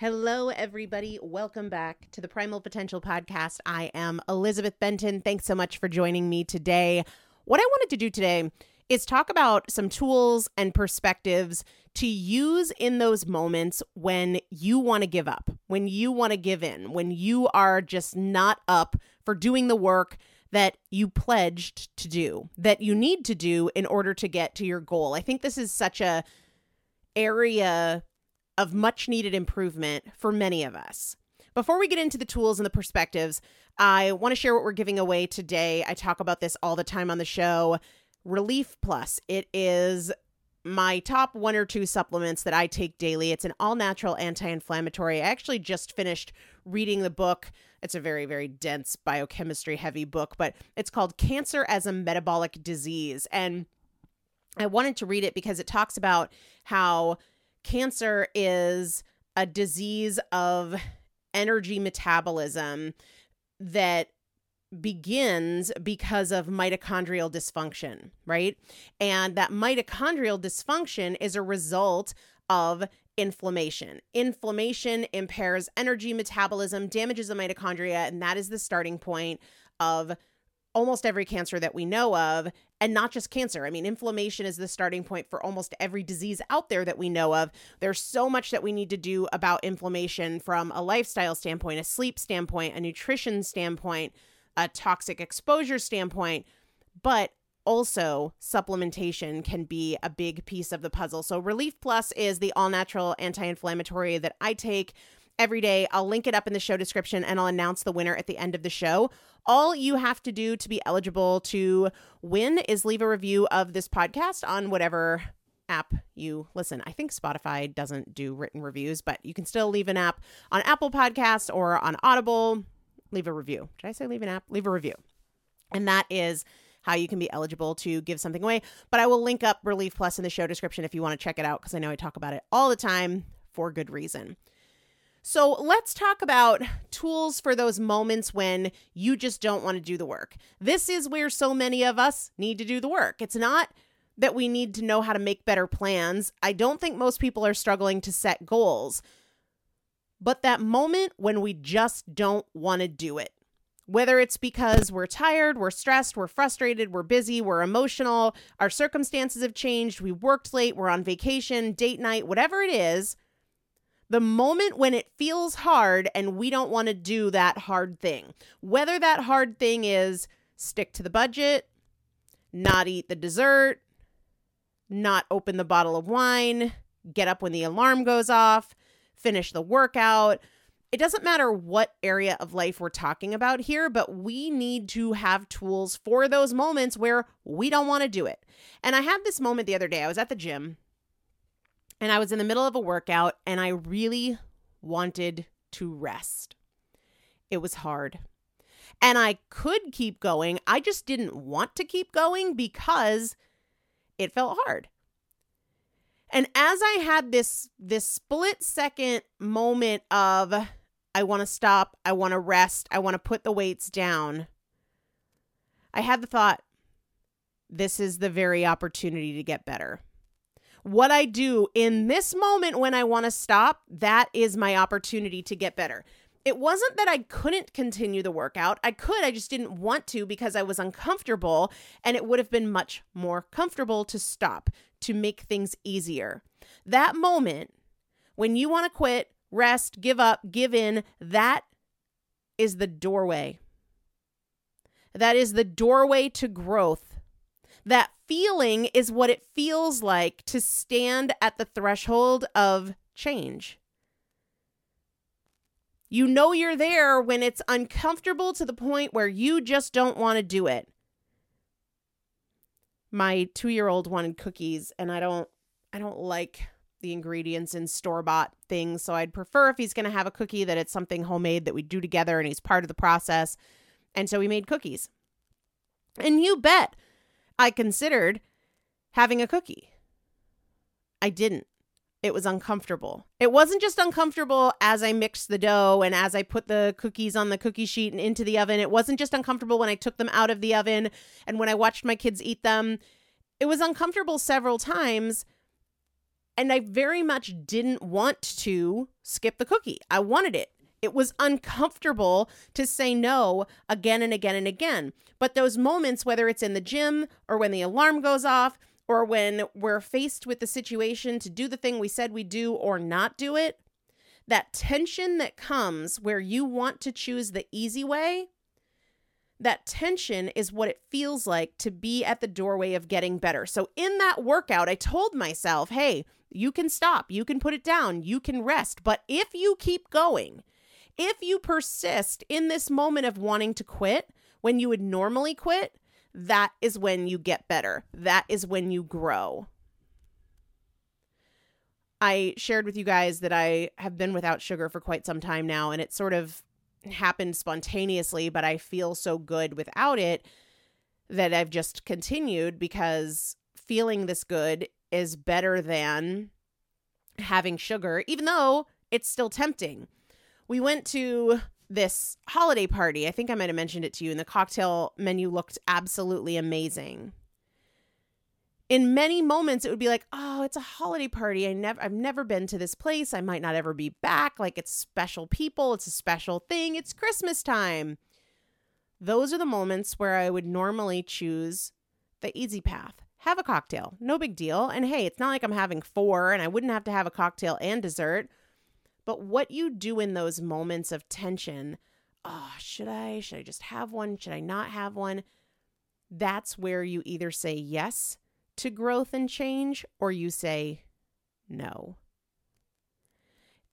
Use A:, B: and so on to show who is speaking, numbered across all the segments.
A: Hello, everybody. Welcome back to the Primal Potential Podcast. I am Elizabeth Benton. Thanks so much for joining me today. What I wanted to do today is talk about some tools and perspectives to use in those moments when you want to give up, when you want to give in, when you are just not up for doing the work that you pledged to do, that you need to do in order to get to your goal. I think this is such a area of much needed improvement for many of us. Before we get into the tools and the perspectives, I want to share what we're giving away today. I talk about this all the time on the show. Relief Plus. It is my top one or two supplements that I take daily. It's an all natural anti inflammatory. I actually just finished reading the book. It's a very, very dense biochemistry heavy book, but it's called Cancer as a Metabolic Disease. And I wanted to read it because it talks about how cancer is a disease of energy metabolism that begins because of mitochondrial dysfunction, right? And that mitochondrial dysfunction is a result of inflammation. Inflammation impairs energy metabolism, damages the mitochondria, and that is the starting point of almost every cancer that we know of, and not just cancer. I mean, inflammation is the starting point for almost every disease out there that we know of. There's so much that we need to do about inflammation from a lifestyle standpoint, a sleep standpoint, a nutrition standpoint, a toxic exposure standpoint, but also supplementation can be a big piece of the puzzle. So, Relief Plus is the all natural anti inflammatory that I take every day. I'll link it up in the show description and I'll announce the winner at the end of the show. All you have to do to be eligible to win is leave a review of this podcast on whatever app you listen. I think Spotify doesn't do written reviews, but you can still leave an app on Apple Podcasts or on Audible. Leave a review. Did I say leave an app? Leave a review. And that is how you can be eligible to give something away. But I will link up Relief Plus in the show description if you want to check it out because I know I talk about it all the time for good reason. So let's talk about tools for those moments when you just don't want to do the work. This is where so many of us need to do the work. It's not that we need to know how to make better plans. I don't think most people are struggling to set goals. But that moment when we just don't want to do it, whether it's because we're tired, we're stressed, we're frustrated, we're busy, we're emotional, our circumstances have changed, we worked late, we're on vacation, date night, whatever it is, the moment when it feels hard and we don't want to do that hard thing. Whether that hard thing is stick to the budget, not eat the dessert, not open the bottle of wine, get up when the alarm goes off, finish the workout. It doesn't matter what area of life we're talking about here, but we need to have tools for those moments where we don't want to do it. And I had this moment the other day. I was at the gym and I was in the middle of a workout and I really wanted to rest. It was hard. And I could keep going. I just didn't want to keep going because it felt hard. And as I had this this split second moment of I want to stop, I want to rest, I want to put the weights down. I had the thought this is the very opportunity to get better what I do in this moment when I want to stop, that is my opportunity to get better. It wasn't that I couldn't continue the workout. I could, I just didn't want to because I was uncomfortable, and it would have been much more comfortable to stop, to make things easier. That moment when you want to quit, rest, give up, give in, that is the doorway. That is the doorway to growth. That feeling is what it feels like to stand at the threshold of change. You know you're there when it's uncomfortable to the point where you just don't want to do it. My 2-year-old wanted cookies and I don't I don't like the ingredients in store-bought things, so I'd prefer if he's going to have a cookie that it's something homemade that we do together and he's part of the process. And so we made cookies. And you bet I considered having a cookie. I didn't. It was uncomfortable. It wasn't just uncomfortable as I mixed the dough and as I put the cookies on the cookie sheet and into the oven. It wasn't just uncomfortable when I took them out of the oven and when I watched my kids eat them. It was uncomfortable several times. And I very much didn't want to skip the cookie. I wanted it. It was uncomfortable to say no again and again and again. But those moments, whether it's in the gym or when the alarm goes off or when we're faced with the situation to do the thing we said we do or not do it, that tension that comes where you want to choose the easy way, that tension is what it feels like to be at the doorway of getting better. So in that workout, I told myself, hey, you can stop, you can put it down, you can rest. But if you keep going, if you persist in this moment of wanting to quit when you would normally quit, that is when you get better. That is when you grow. I shared with you guys that I have been without sugar for quite some time now, and it sort of happened spontaneously, but I feel so good without it that I've just continued because feeling this good is better than having sugar, even though it's still tempting. We went to this holiday party. I think I might have mentioned it to you, and the cocktail menu looked absolutely amazing. In many moments it would be like oh it's a holiday party. I never i've never been to this place. I might not ever be back. Like it's special people. It's a special thing. It's christmas time. Those are the moments where i would normally choose the easy path. Have a cocktail. No big deal. And hey it's not like i'm having four and i wouldn't have to have a cocktail and dessert but what you do in those moments of tension oh should i should i just have one should i not have one that's where you either say yes to growth and change or you say no.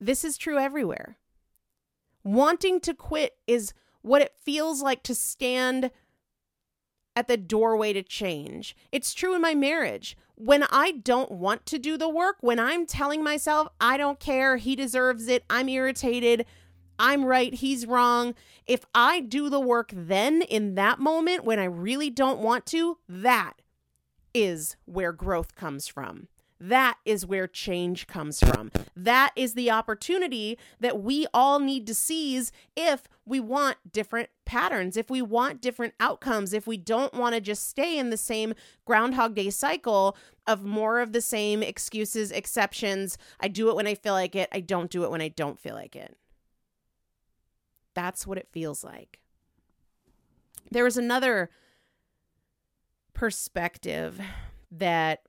A: This is true everywhere. Wanting to quit is what it feels like to stand at the doorway to change. It's true in my marriage. When I don't want to do the work, when I'm telling myself, I don't care, he deserves it, I'm irritated, I'm right, he's wrong. If I do the work then in that moment when I really don't want to, that is where growth comes from. That is where change comes from. That is the opportunity that we all need to seize if we want different patterns, if we want different outcomes, if we don't want to just stay in the same Groundhog Day cycle of more of the same excuses, exceptions. I do it when I feel like it, I don't do it when I don't feel like it. That's what it feels like. There was another perspective that,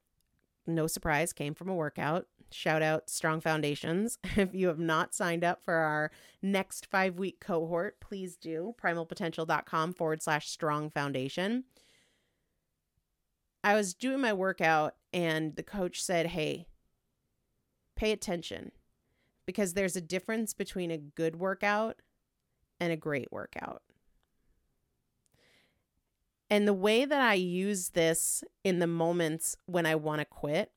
A: no surprise, came from a workout. Shout out Strong Foundations. If you have not signed up for our next five week cohort, please do. Primalpotential.com forward slash strong foundation. I was doing my workout and the coach said, Hey, pay attention because there's a difference between a good workout and a great workout. And the way that I use this in the moments when I want to quit,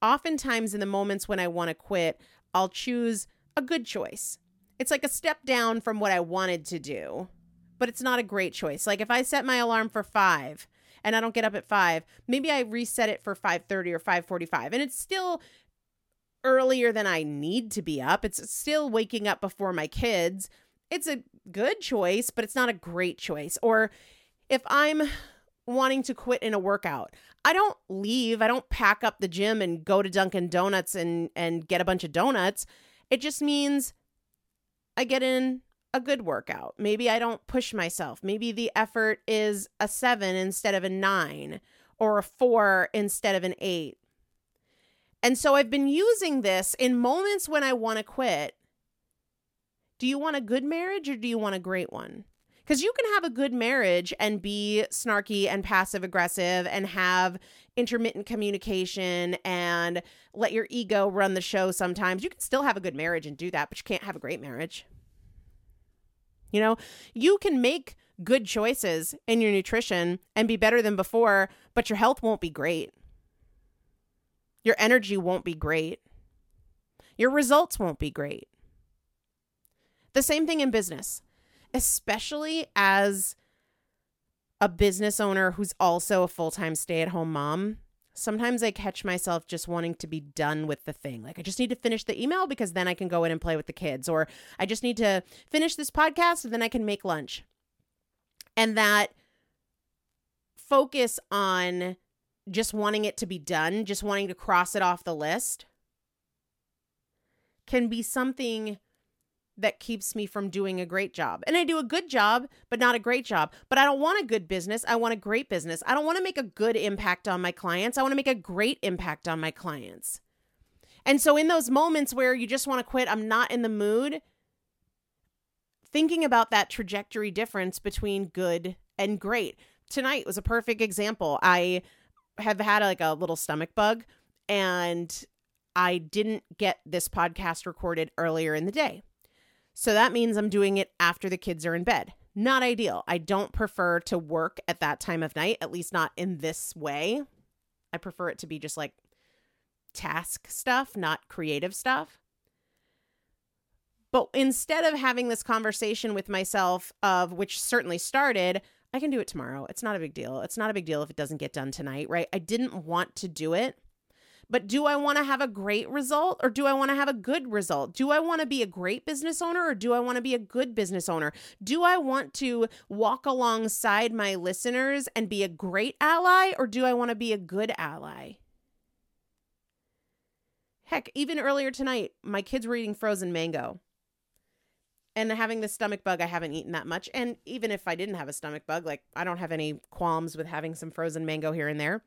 A: oftentimes in the moments when I want to quit, I'll choose a good choice. It's like a step down from what I wanted to do, but it's not a great choice. Like if I set my alarm for 5 and I don't get up at 5, maybe I reset it for 5:30 or 5:45 and it's still earlier than I need to be up. It's still waking up before my kids. It's a good choice, but it's not a great choice. Or if I'm wanting to quit in a workout, I don't leave, I don't pack up the gym and go to Dunkin' Donuts and and get a bunch of donuts. It just means I get in a good workout. Maybe I don't push myself. Maybe the effort is a 7 instead of a 9 or a 4 instead of an 8. And so I've been using this in moments when I want to quit. Do you want a good marriage or do you want a great one? Because you can have a good marriage and be snarky and passive aggressive and have intermittent communication and let your ego run the show sometimes. You can still have a good marriage and do that, but you can't have a great marriage. You know, you can make good choices in your nutrition and be better than before, but your health won't be great. Your energy won't be great. Your results won't be great. The same thing in business especially as a business owner who's also a full time stay at home mom. Sometimes I catch myself just wanting to be done with the thing. Like, I just need to finish the email because then I can go in and play with the kids. Or I just need to finish this podcast and then I can make lunch. And that focus on just wanting it to be done, just wanting to cross it off the list, can be something that keeps me from doing a great job. And I do a good job, but not a great job. But I don't want a good business. I want a great business. I don't want to make a good impact on my clients. I want to make a great impact on my clients. And so, in those moments where you just want to quit, I'm not in the mood, thinking about that trajectory difference between good and great. Tonight was a perfect example. I have had like a little stomach bug and I didn't get this podcast recorded earlier in the day. So that means I'm doing it after the kids are in bed. Not ideal. I don't prefer to work at that time of night, at least not in this way. I prefer it to be just like task stuff, not creative stuff. But instead of having this conversation with myself, of which certainly started, I can do it tomorrow. It's not a big deal. It's not a big deal if it doesn't get done tonight, right? I didn't want to do it. But do I want to have a great result or do I want to have a good result? Do I want to be a great business owner or do I want to be a good business owner? Do I want to walk alongside my listeners and be a great ally or do I want to be a good ally? Heck, even earlier tonight, my kids were eating frozen mango and having the stomach bug, I haven't eaten that much. And even if I didn't have a stomach bug, like I don't have any qualms with having some frozen mango here and there.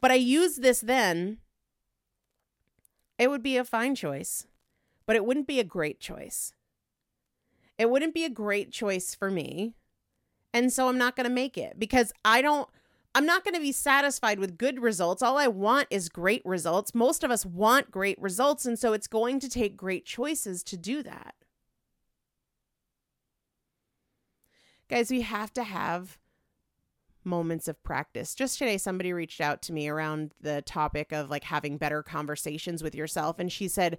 A: But I use this then, it would be a fine choice, but it wouldn't be a great choice. It wouldn't be a great choice for me. And so I'm not going to make it because I don't. I'm not going to be satisfied with good results. All I want is great results. Most of us want great results. And so it's going to take great choices to do that. Guys, we have to have moments of practice. Just today, somebody reached out to me around the topic of like having better conversations with yourself. And she said,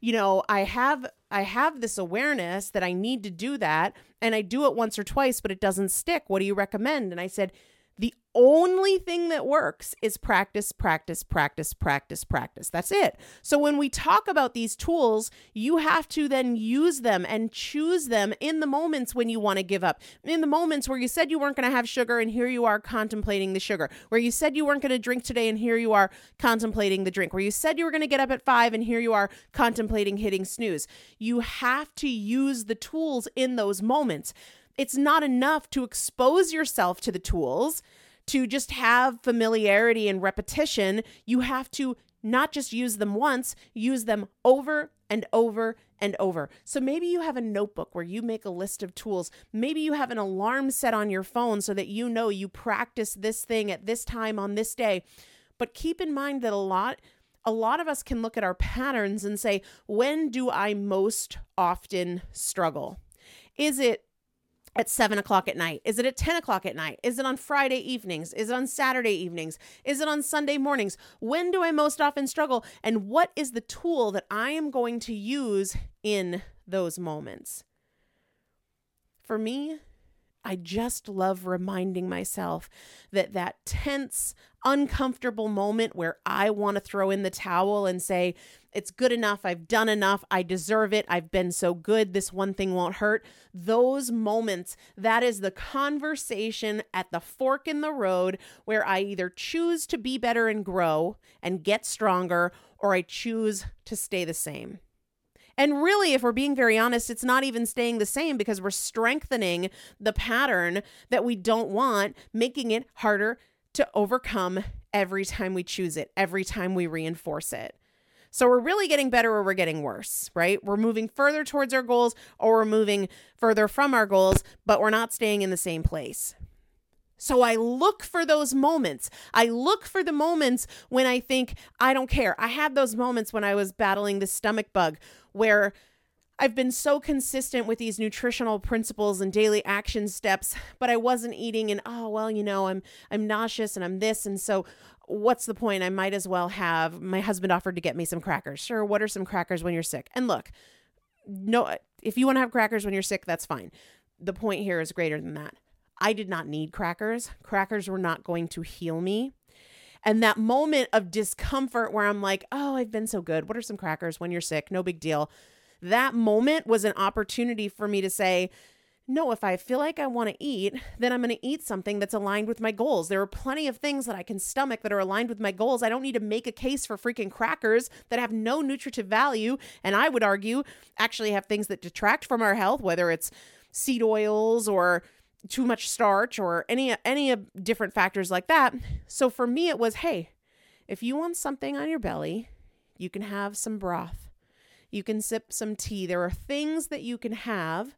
A: you know i have i have this awareness that i need to do that and i do it once or twice but it doesn't stick what do you recommend and i said the only thing that works is practice, practice, practice, practice, practice. That's it. So when we talk about these tools, you have to then use them and choose them in the moments when you want to give up. In the moments where you said you weren't going to have sugar and here you are contemplating the sugar. Where you said you weren't going to drink today and here you are contemplating the drink. Where you said you were going to get up at 5 and here you are contemplating hitting snooze. You have to use the tools in those moments it's not enough to expose yourself to the tools, to just have familiarity and repetition. You have to not just use them once, use them over and over and over. So maybe you have a notebook where you make a list of tools. Maybe you have an alarm set on your phone so that you know you practice this thing at this time on this day. But keep in mind that a lot a lot of us can look at our patterns and say, when do I most often struggle? Is it at seven o'clock at night? Is it at 10 o'clock at night? Is it on Friday evenings? Is it on Saturday evenings? Is it on Sunday mornings? When do I most often struggle? And what is the tool that I am going to use in those moments? For me, I just love reminding myself that that tense, uncomfortable moment where I want to throw in the towel and say, it's good enough, I've done enough, I deserve it, I've been so good, this one thing won't hurt. Those moments, that is the conversation at the fork in the road where I either choose to be better and grow and get stronger, or I choose to stay the same. And really, if we're being very honest, it's not even staying the same because we're strengthening the pattern that we don't want, making it harder to overcome every time we choose it, every time we reinforce it. So we're really getting better or we're getting worse, right? We're moving further towards our goals or we're moving further from our goals, but we're not staying in the same place. So I look for those moments. I look for the moments when I think, I don't care. I had those moments when I was battling the stomach bug where I've been so consistent with these nutritional principles and daily action steps, but I wasn't eating and oh well, you know, I'm I'm nauseous and I'm this and so what's the point? I might as well have my husband offered to get me some crackers. Sure, what are some crackers when you're sick? And look, no if you want to have crackers when you're sick, that's fine. The point here is greater than that. I did not need crackers. Crackers were not going to heal me. And that moment of discomfort where I'm like, oh, I've been so good. What are some crackers when you're sick? No big deal. That moment was an opportunity for me to say, No, if I feel like I want to eat, then I'm going to eat something that's aligned with my goals. There are plenty of things that I can stomach that are aligned with my goals. I don't need to make a case for freaking crackers that have no nutritive value. And I would argue actually have things that detract from our health, whether it's seed oils or too much starch or any any different factors like that. So for me it was, hey, if you want something on your belly, you can have some broth. You can sip some tea. There are things that you can have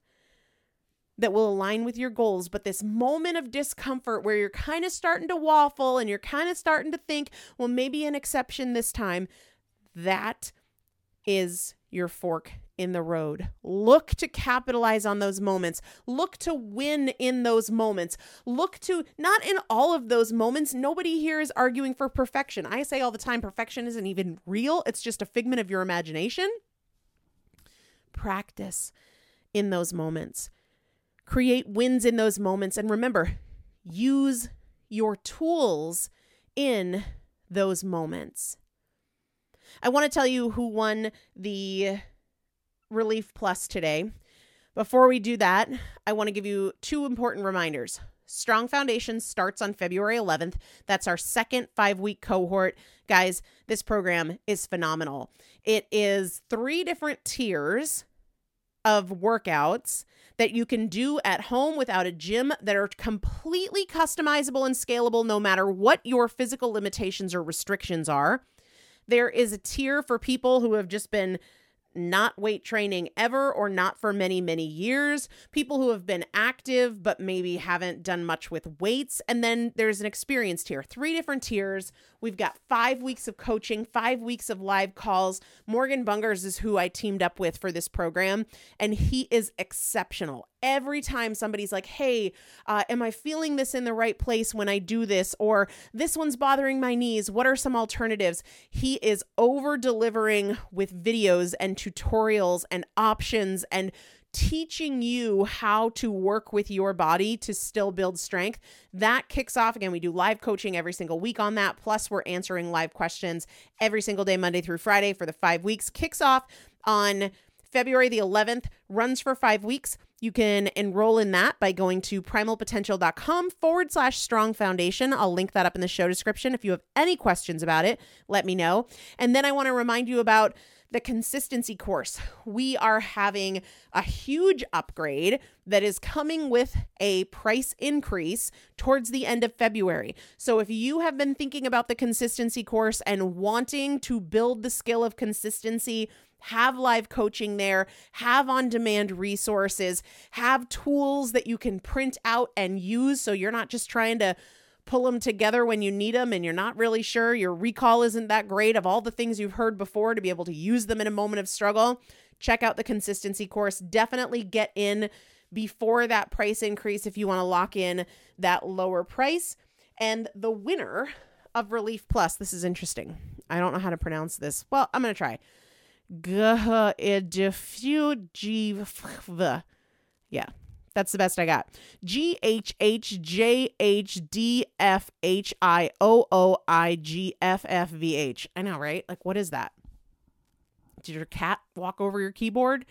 A: that will align with your goals. But this moment of discomfort where you're kind of starting to waffle and you're kind of starting to think, well, maybe an exception this time, that is your fork in the road. Look to capitalize on those moments. Look to win in those moments. Look to, not in all of those moments, nobody here is arguing for perfection. I say all the time perfection isn't even real, it's just a figment of your imagination. Practice in those moments create wins in those moments. And remember, use your tools in those moments. I want to tell you who won the Relief Plus today. Before we do that, I want to give you two important reminders. Strong Foundation starts on February 11th. That's our second five week cohort. Guys, this program is phenomenal. It is three different tiers of workouts that you can do at home without a gym that are completely customizable and scalable no matter what your physical limitations or restrictions are. There is a tier for people who have just been not weight training ever or not for many, many years, people who have been active but maybe haven't done much with weights. And then there's an experienced tier, three different tiers. We've got five weeks of coaching, five weeks of live calls. Morgan Bungers is who I teamed up with for this program, and he is exceptional. Every time somebody's like, hey, uh, am I feeling this in the right place when I do this? Or this one's bothering my knees. What are some alternatives? He is over delivering with videos and tutorials and options and teaching you how to work with your body to still build strength. That kicks off again. We do live coaching every single week on that. Plus, we're answering live questions every single day, Monday through Friday for the five weeks. Kicks off on February the 11th, runs for five weeks. You can enroll in that by going to primalpotential.com forward slash strong foundation. I'll link that up in the show description. If you have any questions about it, let me know. And then I want to remind you about the consistency course. We are having a huge upgrade that is coming with a price increase towards the end of February. So if you have been thinking about the consistency course and wanting to build the skill of consistency, have live coaching there, have on demand resources, have tools that you can print out and use so you're not just trying to pull them together when you need them and you're not really sure, your recall isn't that great of all the things you've heard before to be able to use them in a moment of struggle, check out the consistency course. Definitely get in before that price increase if you want to lock in that lower price. And the winner of Relief Plus, this is interesting. I don't know how to pronounce this. Well, I'm going to try. Yeah, that's the best I got. G H H J H D F H I O O I G F F V H. I know, right? Like, what is that? Did your cat walk over your keyboard?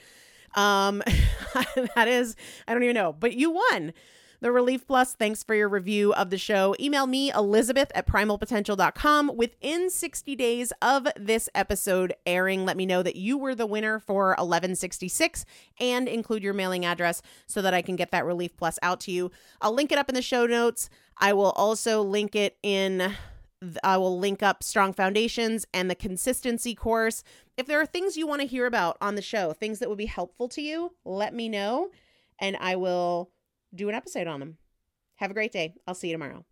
A: Um, that is, I don't even know, but you won the Relief Plus. Thanks for your review of the show. Email me, Elizabeth at primalpotential.com. Within 60 days of this episode airing, let me know that you were the winner for 1166 and include your mailing address so that I can get that Relief Plus out to you. I'll link it up in the show notes. I will also link it in. I will link up Strong Foundations and the consistency course. If there are things you want to hear about on the show, things that would be helpful to you, let me know and I will do an episode on them. Have a great day. I'll see you tomorrow.